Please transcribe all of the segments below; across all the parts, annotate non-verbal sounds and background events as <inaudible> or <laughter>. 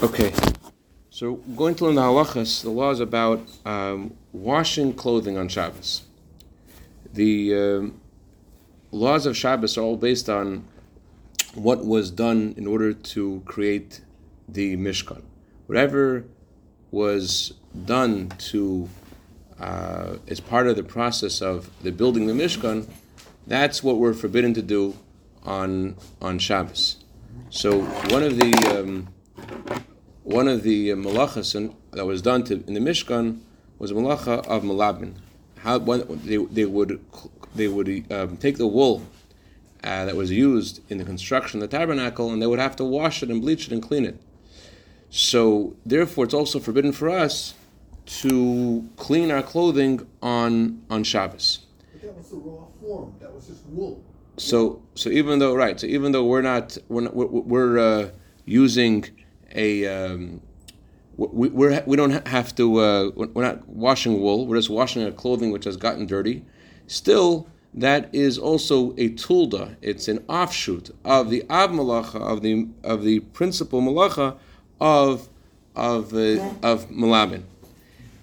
Okay, so going to learn the halachas, the law is about um, washing clothing on Shabbos. The um, laws of Shabbos are all based on what was done in order to create the Mishkan. Whatever was done to uh, as part of the process of the building the Mishkan, that's what we're forbidden to do on on Shabbos. So one of the um, one of the malachas that was done to, in the Mishkan was a malacha of malabin. How one, they, they would they would um, take the wool uh, that was used in the construction of the tabernacle, and they would have to wash it and bleach it and clean it. So therefore, it's also forbidden for us to clean our clothing on on Shabbos. But that was the raw form. That was just wool. So so even though right, so even though we're not we're not, we're, we're uh, using a um, we, we're, we don't have to uh, we're not washing wool. We're just washing our clothing which has gotten dirty. Still that is also a tulda it's an offshoot of the av malacha of the of the principal malacha of of uh, of malabin.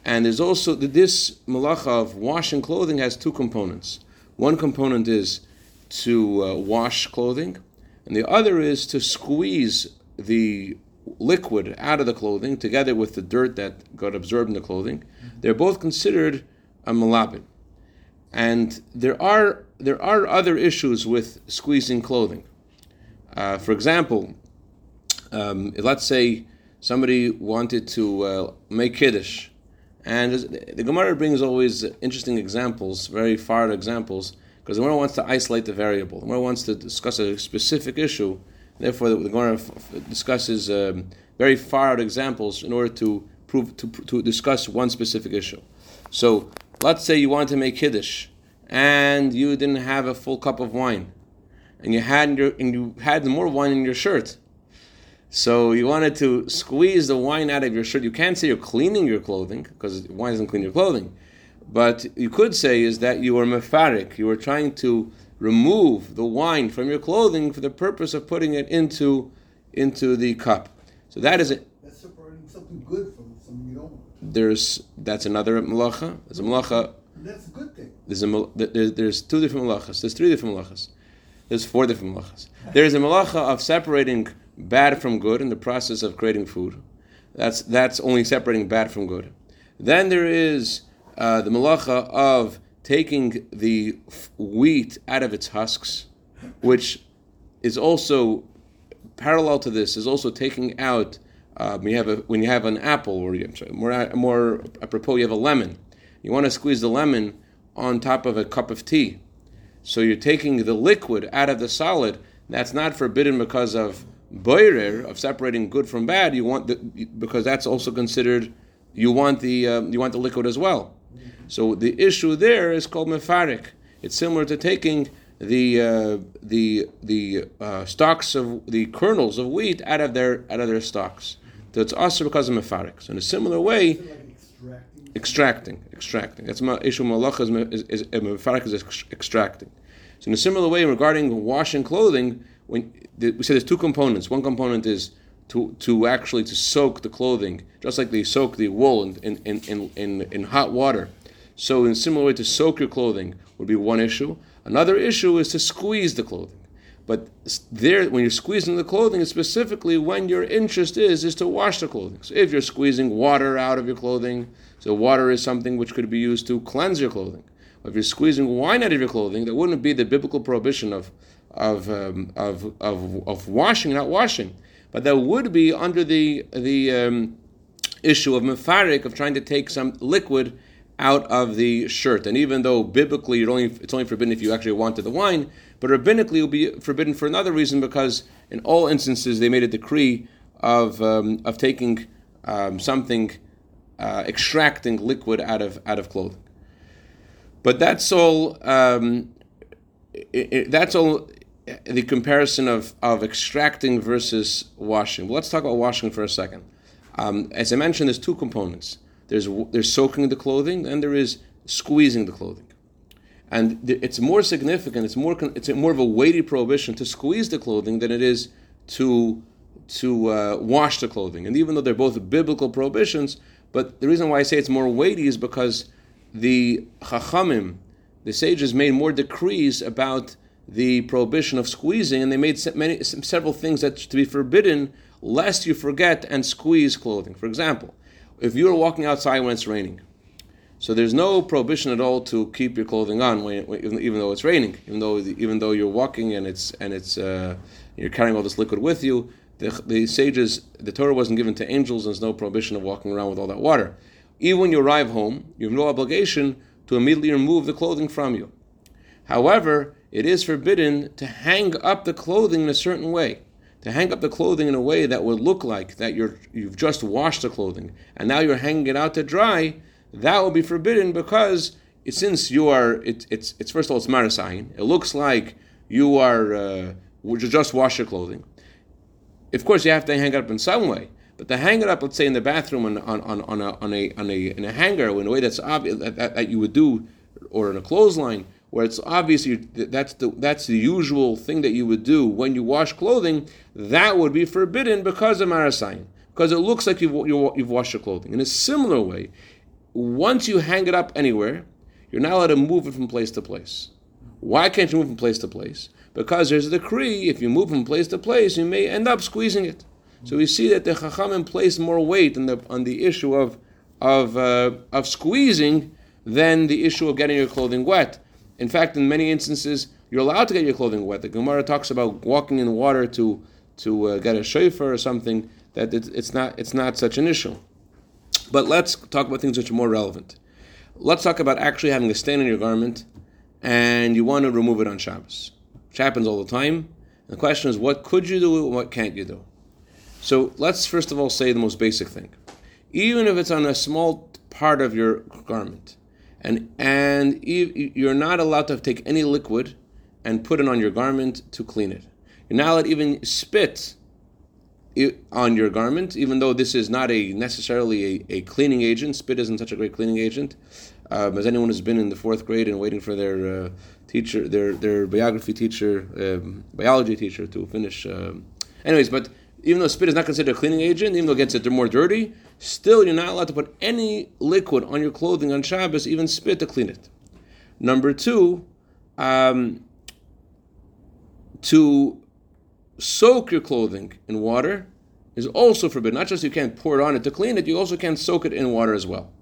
And there's also this malacha of washing clothing has two components. One component is to uh, wash clothing and the other is to squeeze the liquid out of the clothing together with the dirt that got absorbed in the clothing, they're both considered a malabin. And there are there are other issues with squeezing clothing. Uh, for example, um, let's say somebody wanted to uh, make kiddush, and the Gemara brings always interesting examples, very far examples, because the Gemara wants to isolate the variable. The Gemara wants to discuss a specific issue Therefore, the, the Gemara discusses um, very far out examples in order to prove to, to discuss one specific issue. So, let's say you wanted to make kiddush and you didn't have a full cup of wine, and you had your and you had more wine in your shirt. So you wanted to squeeze the wine out of your shirt. You can't say you're cleaning your clothing because wine doesn't clean your clothing, but you could say is that you were mefarik. You were trying to remove the wine from your clothing for the purpose of putting it into into the cup. So that is it. That's separating something good from something you don't want. There's that's another malacha. There's a malacha. That's a good thing. There's a there's, there's two different malachas. There's three different malachas. There's four different malachas. There is a malacha of separating bad from good in the process of creating food. That's that's only separating bad from good. Then there is uh, the malacha of taking the wheat out of its husks, which is also parallel to this, is also taking out. Um, you have a, when you have an apple, or you, more more apropos, you have a lemon. You want to squeeze the lemon on top of a cup of tea. So you're taking the liquid out of the solid. That's not forbidden because of boirer of separating good from bad. You want the, because that's also considered. You want the um, you want the liquid as well. So the issue there is called mefarik. It's similar to taking the uh, the the uh, stalks of the kernels of wheat out of their out of their stalks. So it's also because of mefarik. So in a similar way, like extracting, extracting. That's my issue. Malach is, is, is mefarik is extracting. So in a similar way, regarding washing clothing, when we say there's two components. One component is to, to actually to soak the clothing, just like they soak the wool in, in, in, in, in hot water. So, in a similar way, to soak your clothing would be one issue. Another issue is to squeeze the clothing. But there, when you're squeezing the clothing, specifically when your interest is is to wash the clothing. So, if you're squeezing water out of your clothing, so water is something which could be used to cleanse your clothing. If you're squeezing wine out of your clothing, that wouldn't be the biblical prohibition of of um, of, of of washing, not washing, but that would be under the the um, issue of mefarik of trying to take some liquid out of the shirt. And even though biblically only, it's only forbidden if you actually wanted the wine, but rabbinically it will be forbidden for another reason because in all instances they made a decree of, um, of taking um, something, uh, extracting liquid out of, out of clothing. But that's all. Um, it, it, that's all. The comparison of, of extracting versus washing. Well, let's talk about washing for a second. Um, as I mentioned, there's two components. There's there's soaking the clothing, and there is squeezing the clothing. And it's more significant. It's more it's more of a weighty prohibition to squeeze the clothing than it is to to uh, wash the clothing. And even though they're both biblical prohibitions, but the reason why I say it's more weighty is because the Chachamim, the sages, made more decrees about the prohibition of squeezing, and they made many, several things that to be forbidden, lest you forget and squeeze clothing. For example, if you're walking outside when it's raining, so there's no prohibition at all to keep your clothing on when, when, even though it's raining, even though even though you're walking and it's and it's uh, you're carrying all this liquid with you. The, the sages, the Torah wasn't given to angels. There's no prohibition of walking around with all that water. Even when you arrive home, you have no obligation to immediately remove the clothing from you. However, it is forbidden to hang up the clothing in a certain way. To hang up the clothing in a way that would look like that you're you've just washed the clothing and now you're hanging it out to dry, that will be forbidden because it, since you are it, it's it's first of all it's marasayin. It looks like you are uh, just wash your clothing. Of course, you have to hang it up in some way. But to hang it up, let's say in the bathroom on, on, on, on, a, on, a, on a, in a hanger, in a way that's obvious that, that, that you would do, or in a clothesline, where it's obvious you, that's the that's the usual thing that you would do when you wash clothing, that would be forbidden because of marasayin, because it looks like you've, you've washed your clothing. In a similar way, once you hang it up anywhere, you're not allowed to move it from place to place. Why can't you move from place to place? Because there's a decree, if you move from place to place, you may end up squeezing it. So we see that the Chachamim place more weight on the, on the issue of, of, uh, of squeezing than the issue of getting your clothing wet. In fact, in many instances, you're allowed to get your clothing wet. The Gemara talks about walking in water to, to uh, get a shofar or something, that it, it's, not, it's not such an issue. But let's talk about things which are more relevant. Let's talk about actually having a stain on your garment and you want to remove it on Shabbos. Which happens all the time. The question is, what could you do and what can't you do? So let's first of all say the most basic thing. Even if it's on a small part of your garment, and and you're not allowed to take any liquid and put it on your garment to clean it. You're not allowed even spit on your garment, even though this is not a necessarily a, a cleaning agent. Spit isn't such a great cleaning agent. Um, as anyone who's been in the fourth grade and waiting for their uh, teacher, their their biography teacher, um, biology teacher to finish. Um, anyways, but even though spit is not considered a cleaning agent, even though it gets it more dirty, still you're not allowed to put any liquid on your clothing on Shabbos, even spit to clean it. Number two, um, to soak your clothing in water is also forbidden. Not just you can't pour it on it to clean it, you also can't soak it in water as well.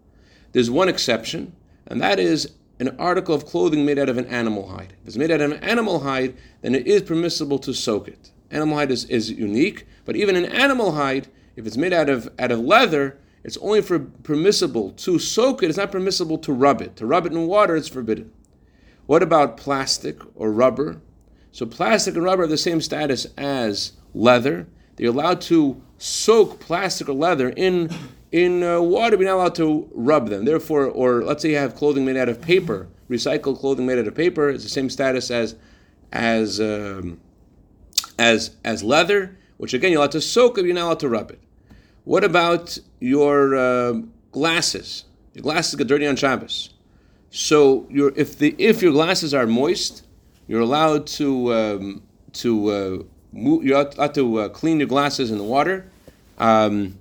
There's one exception, and that is an article of clothing made out of an animal hide. If it's made out of an animal hide, then it is permissible to soak it. Animal hide is, is unique, but even an animal hide, if it's made out of out of leather, it's only for permissible to soak it. It's not permissible to rub it. To rub it in water, it's forbidden. What about plastic or rubber? So plastic and rubber have the same status as leather. They're allowed to soak plastic or leather in in uh, water, but not allowed to rub them. Therefore, or let's say you have clothing made out of paper, recycled clothing made out of paper, it's the same status as as um, as as leather, which again you're allowed to soak it, you're not allowed to rub it. What about your uh, glasses? Your glasses get dirty on Shabbos. So if the if your glasses are moist, you're allowed to um, to uh, move, you're allowed to uh, clean your glasses in the water. Um,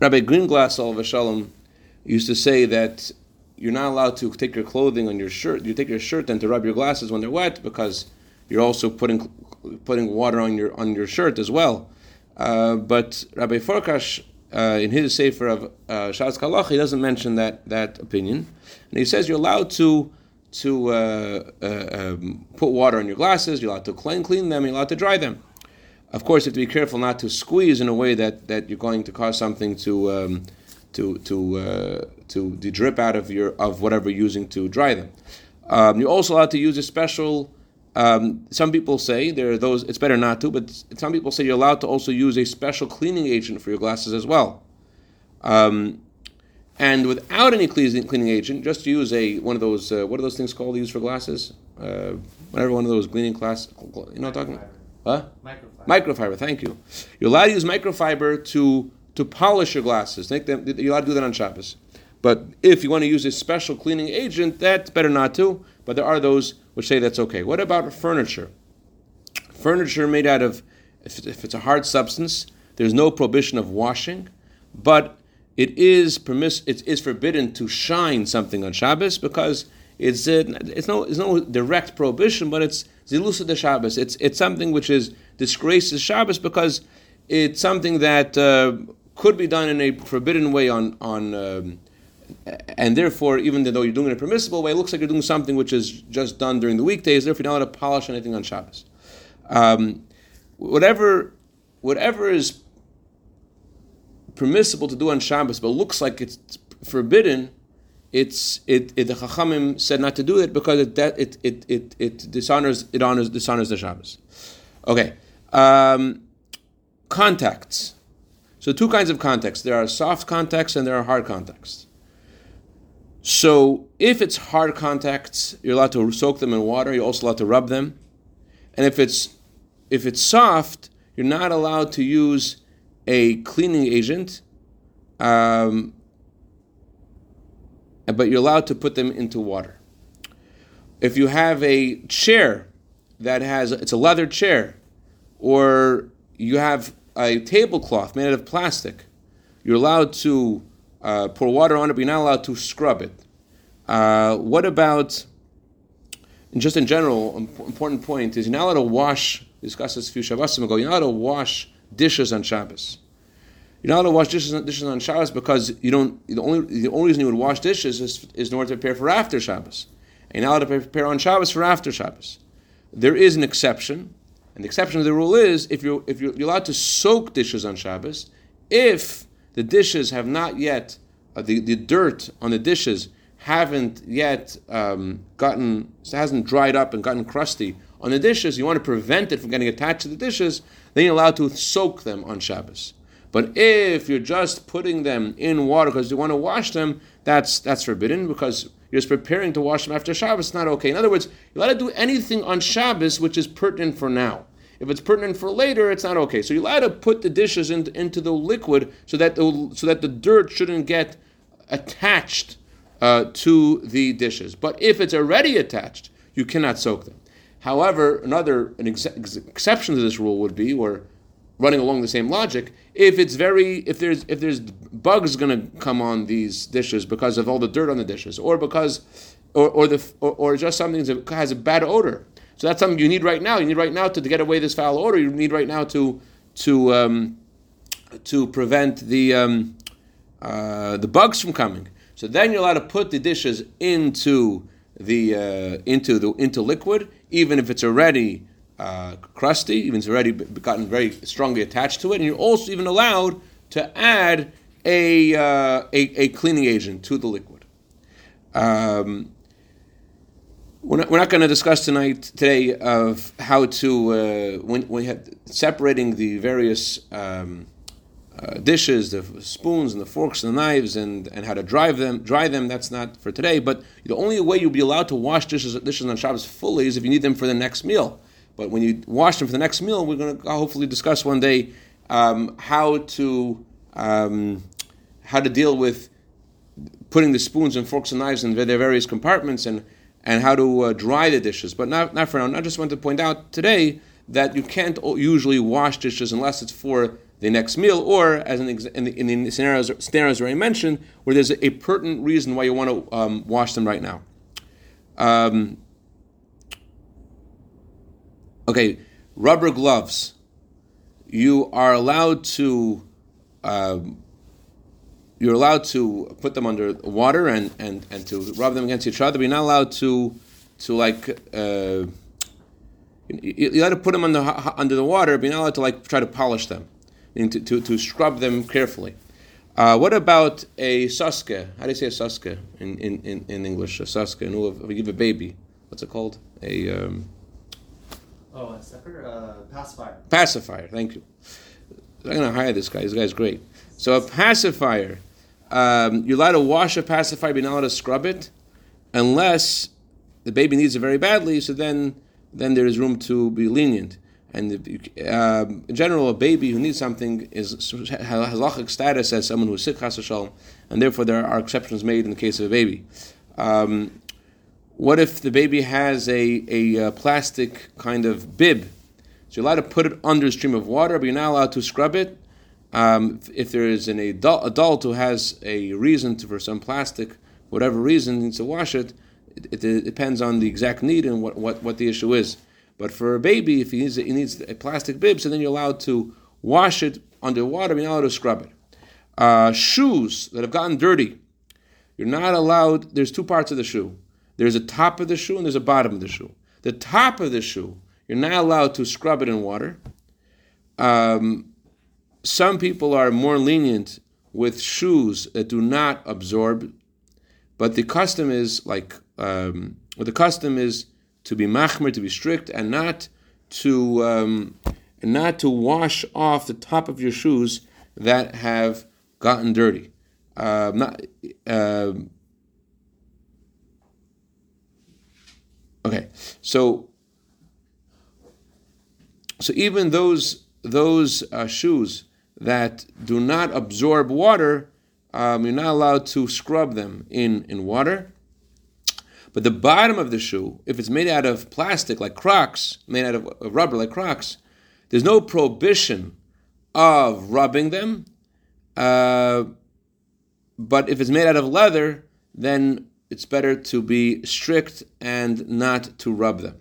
Rabbi Greenglass al Shalom used to say that you're not allowed to take your clothing on your shirt. You take your shirt and to rub your glasses when they're wet because you're also putting putting water on your on your shirt as well. Uh, but Rabbi Farkash, uh, in his sefer of uh, Shas Kalach, he doesn't mention that that opinion, and he says you're allowed to to uh, uh, um, put water on your glasses. You're allowed to clean clean them. You're allowed to dry them. Of course, you have to be careful not to squeeze in a way that, that you're going to cause something to um, to to uh, to drip out of your of whatever you're using to dry them. Um, you're also allowed to use a special. Um, some people say there are those. It's better not to, but some people say you're allowed to also use a special cleaning agent for your glasses as well. Um, and without any cleaning, cleaning agent, just use a one of those uh, what are those things called used for glasses? Uh, whatever one of those cleaning class. You know what I'm talking about? Huh? Microfiber. Microfiber. Thank you. You're allowed to use microfiber to to polish your glasses. Make them. You're allowed to do that on Shabbos. But if you want to use a special cleaning agent, that's better not to. But there are those which say that's okay. What about furniture? Furniture made out of if, it's a hard substance, there's no prohibition of washing, but it is permiss it is forbidden to shine something on Shabbos because it's uh, it's no it's no direct prohibition, but it's zilusa de Shabbos. It's it's something which is disgraces Shabbos because it's something that uh, could be done in a forbidden way on on. Um, and therefore, even though you're doing it in a permissible way, it looks like you're doing something which is just done during the weekdays. Therefore, you're not allowed to polish anything on Shabbos. Um, whatever, whatever is permissible to do on Shabbos, but looks like it's forbidden, it's it, it the Chachamim said not to do it because it it it it, it dishonors it honors dishonors the Shabbos. Okay, um, contacts. So two kinds of contacts. There are soft contacts and there are hard contacts. So if it's hard contacts, you're allowed to soak them in water. You're also allowed to rub them, and if it's if it's soft, you're not allowed to use a cleaning agent, um, but you're allowed to put them into water. If you have a chair that has, it's a leather chair, or you have a tablecloth made out of plastic, you're allowed to uh, pour water on it, but you're not allowed to scrub it. Uh, what about, just in general, important point is you're not allowed to wash, discussed this a few Shabbosim ago, you're not allowed to wash dishes on Shabbos. You're not allowed to wash dishes, dishes on Shabbos because you don't. The only the only reason you would wash dishes is, is in order to prepare for after Shabbos. And you're not allowed to prepare on Shabbos for after Shabbos. There is an exception, and the exception to the rule is if you're if you're, you're allowed to soak dishes on Shabbos, if the dishes have not yet uh, the the dirt on the dishes haven't yet um, gotten hasn't dried up and gotten crusty on the dishes, you want to prevent it from getting attached to the dishes, then you're allowed to soak them on Shabbos. But if you're just putting them in water because you want to wash them, that's that's forbidden because you're just preparing to wash them after Shabbos. It's not okay. In other words, you're allowed to do anything on Shabbos which is pertinent for now. If it's pertinent for later, it's not okay. So you're allowed to put the dishes in, into the liquid so that the, so that the dirt shouldn't get attached uh, to the dishes. But if it's already attached, you cannot soak them. However, another an ex- exception to this rule would be, or running along the same logic, if it's very if there's if there's bugs going to come on these dishes because of all the dirt on the dishes, or because or, or the or, or just something that has a bad odor. So that's something you need right now. You need right now to, to get away this foul odor. You need right now to to um, to prevent the um, uh, the bugs from coming. So then you're allowed to put the dishes into the uh, into the into liquid, even if it's already uh, crusty, even it's already gotten very strongly attached to it, and you're also even allowed to add a, uh, a, a, cleaning agent to the liquid. Um, we're not, not going to discuss tonight today of how to uh, when we have separating the various um, uh, dishes, the spoons and the forks and the knives, and, and how to dry them. Dry them. That's not for today. But the only way you'll be allowed to wash dishes dishes on Shabbos fully is if you need them for the next meal. But when you wash them for the next meal, we're going to hopefully discuss one day um, how to um, how to deal with putting the spoons and forks and knives in their various compartments and and how to uh, dry the dishes. But not not for now. I just want to point out today that you can't usually wash dishes unless it's for the next meal, or as in the, in the, in the scenarios, scenarios already mentioned, where there's a, a, pertinent reason why you want to um, wash them right now. Um, Okay, rubber gloves. You are allowed to. Um, you're allowed to put them under water and, and, and to rub them against each other. But you're not allowed to to like. Uh, you, got to put them under under the water, but you're not allowed to like try to polish them, to, to, to scrub them carefully. Uh, what about a suske? How do you say a suske in, in, in, English? A suske. No, if we give a baby, what's it called? A um, Oh, a separate uh, pacifier. Pacifier. Thank you. I'm going to hire this guy. This guy's great. So a pacifier, um, you're allowed to wash a pacifier, but not allowed to scrub it, unless the baby needs it very badly. So then, then there is room to be lenient. And if, um, in general, a baby who needs something is has halachic status as someone who is sick, and therefore there are exceptions made in the case of a baby. Um, what if the baby has a, a, a uh, plastic kind of bib? So you're allowed to put it under a stream of water, but you're not allowed to scrub it. Um, if, there is an adult, adult who has a reason to, for some plastic, whatever reason, needs to wash it, it, it, it depends on the exact need and what, what, what the issue is. But for a baby, if he needs, he needs a plastic bib, so then you're allowed to wash it under water, you're not allowed to scrub it. Uh, shoes that have gotten dirty, you're not allowed, there's two parts of the shoe. There's a top of the shoe and there's a bottom of the shoe. The top of the shoe, you're not allowed to scrub it in water. Um, some people are more lenient with shoes that do not absorb, but the custom is like, um, the custom is to be machmer, to be strict, and not to um, not to wash off the top of your shoes that have gotten dirty. Uh, not, uh, okay, so so even those those uh, shoes that do not absorb water, um, you're not allowed to scrub them in in water. But the bottom of the shoe, if it's made out of plastic like Crocs, made out of rubber like Crocs, there's no prohibition of rubbing them. Uh, but if it's made out of leather, then it's better to be strict and not to rub them.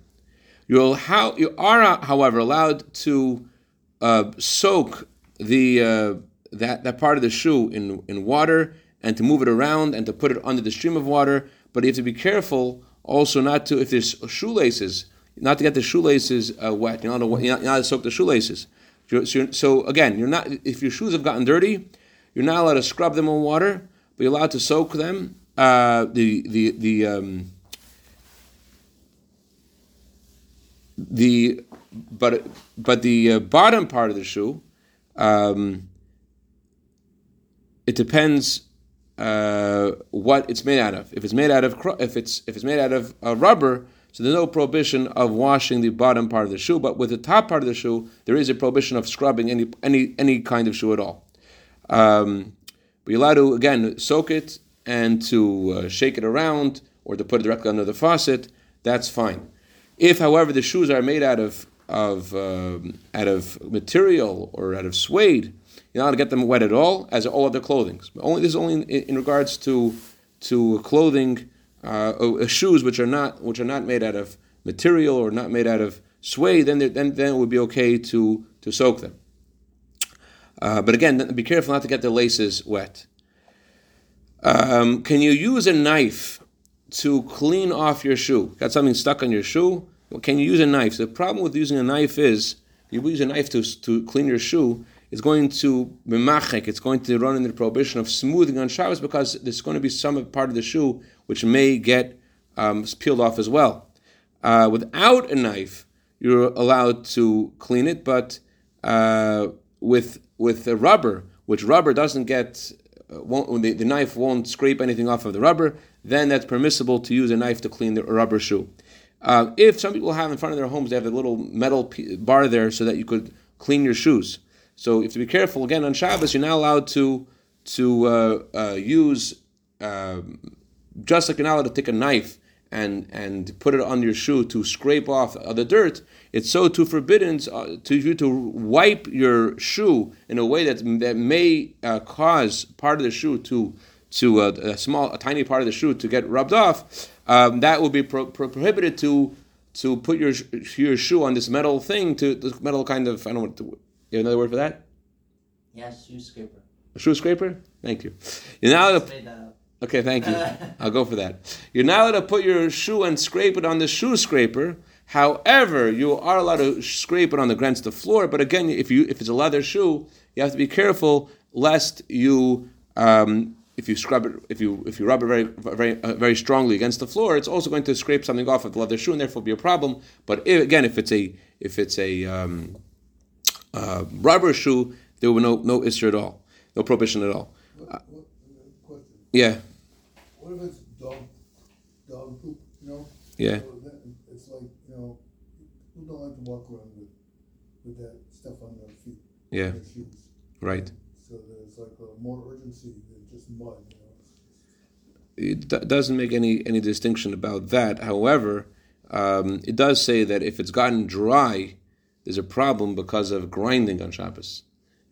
You'll how, you are, however, allowed to uh, soak the uh, that that part of the shoe in in water and to move it around and to put it under the stream of water. But you have to be careful also not to if there's shoelaces, not to get the shoelaces uh, wet. You're not, to, you're, not, you're not to soak the shoelaces. So, so again, you're not if your shoes have gotten dirty, you're not allowed to scrub them in water, but you're allowed to soak them. Uh, the the the um, the but but the uh, bottom part of the shoe, um, it depends uh, what it's made out of. If it's made out of if it's if it's made out of uh, rubber, so there's no prohibition of washing the bottom part of the shoe. But with the top part of the shoe, there is a prohibition of scrubbing any any any kind of shoe at all. Um, but you're allowed to again soak it and to uh, shake it around or to put it directly under the faucet. That's fine. If, however, the shoes are made out of of um, out of material or out of suede, you're not allowed to get them wet at all, as all other clothing. Only this is only in, in regards to to clothing, uh, uh, shoes which are not which are not made out of material or not made out of suede. Then then then it would be okay to to soak them. Uh, but again, be careful not to get the laces wet. Um, can you use a knife to clean off your shoe? Got something stuck on your shoe? Can you use a knife? The problem with using a knife is you use a knife to, to clean your shoe, it's going to be memachek, it's going to run into the prohibition of smoothing on Shabbos because there's going to be some part of the shoe which may get um, peeled off as well. Uh, without a knife, you're allowed to clean it, but uh, with with a rubber, which rubber doesn't get, uh, the, the knife won't scrape anything off of the rubber, then that's permissible to use a knife to clean the rubber shoe. Uh, if some people have in front of their homes, they have a little metal bar there so that you could clean your shoes. So you have to be careful. Again, on Shabbos, you're not allowed to to uh, uh, use um, just like you're not allowed to take a knife and and put it on your shoe to scrape off the dirt. It's so too forbidden uh, to you to wipe your shoe in a way that that may uh, cause part of the shoe to to uh, a small a tiny part of the shoe to get rubbed off. Um, that would be pro- pro- prohibited to to put your your shoe on this metal thing to this metal kind of I don't know what to, you have another word for that. Yes, shoe scraper. A shoe scraper. Thank you. You're now Okay, thank you. <laughs> I'll go for that. You're not allowed to put your shoe and scrape it on the shoe scraper. However, you are allowed to scrape it on the against the floor. But again, if you if it's a leather shoe, you have to be careful lest you um, if you scrub it if you if you rub it very very uh, very strongly against the floor, it's also going to scrape something off of the leather shoe and therefore be a problem. But if, again, if it's a if it's a um, uh, rubber shoe, there will be no no issue at all, no prohibition at all. What, what, question. Yeah. What if it's dog, dog poop, you know? Yeah. So It's like, you know, people don't like to walk around with, with that stuff on their feet. Yeah. Their shoes. Right. So there's like a more urgency just mud, it do- doesn't make any any distinction about that. However, um, it does say that if it's gotten dry, there's a problem because of grinding on Shabbos.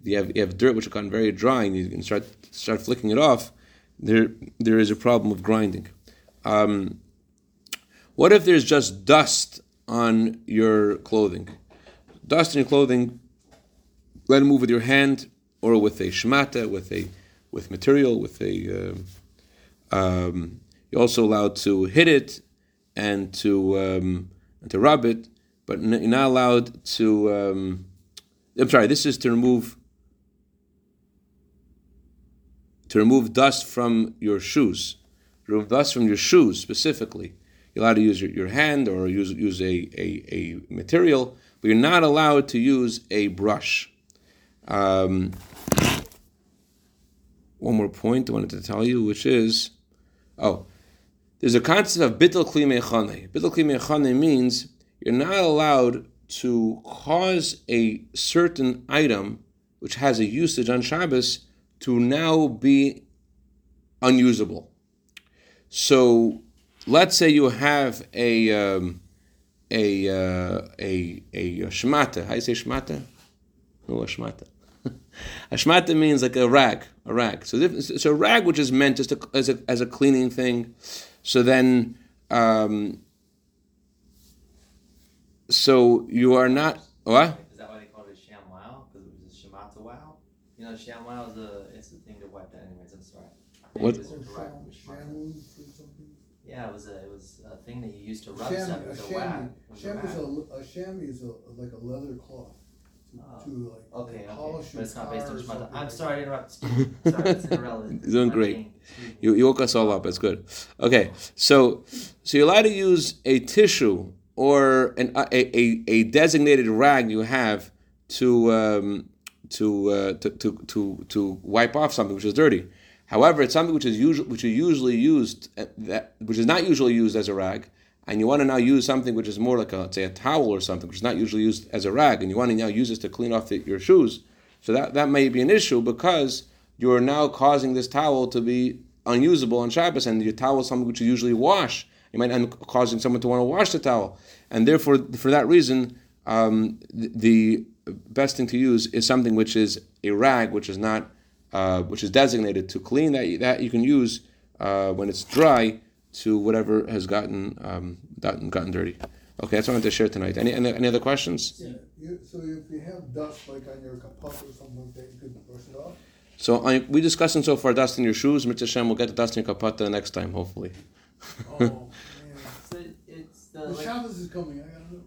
You have, you have dirt which has gotten very dry and you can start start flicking it off, there there is a problem of grinding. Um, what if there's just dust on your clothing? Dust on your clothing, let it move with your hand or with a shmata, with a with material, with a. Um, um, you're also allowed to hit it and to um, and to rub it, but you're not allowed to. Um, I'm sorry. This is to remove to remove dust from your shoes. Remove dust from your shoes specifically. You're allowed to use your, your hand or use use a, a, a material, but you're not allowed to use a brush. Um, one more point I wanted to tell you, which is, oh, there's a concept of bittel kli mechane. Bittel kli mechane means you're not allowed to cause a certain item which has a usage on Shabbos to now be unusable. So, let's say you have a um, a, uh, a a shmata. How do you say shmata? No, a shmata. a shmata means like a rag, a rag. So, it's a rag which is meant just to, as a as a cleaning thing. So then, um, so you are not what? Is that why they call it a sham? Because it was a shemata wow? You know, sham wow is a it's a thing to wipe that anyways. I'm sorry. What? it was Or derived sham- from shemata. shamus or something. Yeah, it was a it was a thing that you used to rub Chamois- stuff a with a chamois- wag. A chamois is a, a chamois is a, like a leather cloth to, Oh, to like Okay, okay, polish but your it's not car based on or shemata. something I'm like sorry to interrupt. Sorry, it's <laughs> irrelevant. You're doing great. thing. Excuse me. You, you woke us all up. It's good. Okay, so so you're allowed to use a tissue or an, a, a, a designated rag you have to um, to, uh, to to to to wipe off something which is dirty. However, it's something which is usually which is usually used uh, that which is not usually used as a rag, and you want to now use something which is more like a say a towel or something which is not usually used as a rag, and you want to now use this to clean off the, your shoes. So that that may be an issue because you are now causing this towel to be unusable on Shabbos, and your towel is something which you usually wash. You might end up causing someone to want to wash the towel, and therefore, for that reason, um, the, best thing to use is something which is a rag, which is not, uh, which is designated to clean that that you can use uh, when it's dry to whatever has gotten um, gotten gotten dirty. Okay, that's what I wanted to share tonight. Any any, any other questions? Yeah, you, so if you have dust like on your kaput or something like that, you could brush it off. So I, we discussing so far dust in your shoes. Mitzvah Shem, we'll get the dust in your kapata next time, hopefully. Oh, <laughs> man. So it's the The like, Shabbos is coming, I gotta know.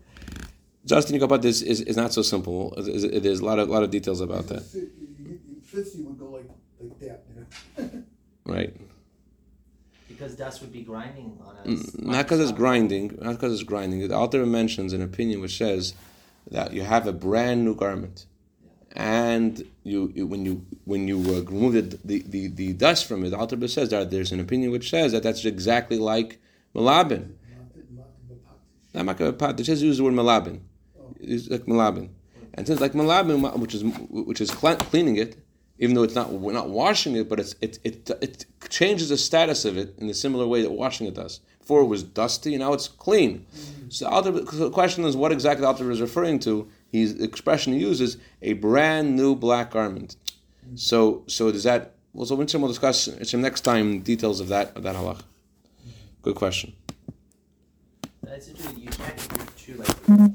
Dust in your kapata is, is, is not so simple. There's- There's a lot of lot of details about that, Fit- you- you- Fitzy would go like, like that, you know? <laughs> right? Because dust would be grinding on us. Mm, Not because it's grinding, not because it's grinding. The author mentions an opinion which says that you have a brand new garment, and you, you when you when you uh, remove the, the, the, the dust from it, the author says that there's an opinion which says that that's exactly like malabin. Not makapat. It says use the word malabin. It's like malabin, and since like malabin, which is which is cleaning it, even though it's not we're not washing it, but it's it it it changes the status of it in a similar way that washing it does. Before it was dusty, now it's clean. Mm-hmm. So the, so the question is, what exactly the author is referring to? He's the expression he uses a brand new black garment. Mm-hmm. So so does that? Well, so we'll discuss it's next time details of that of that halach. Mm-hmm. Good question. That's interesting. You can't do like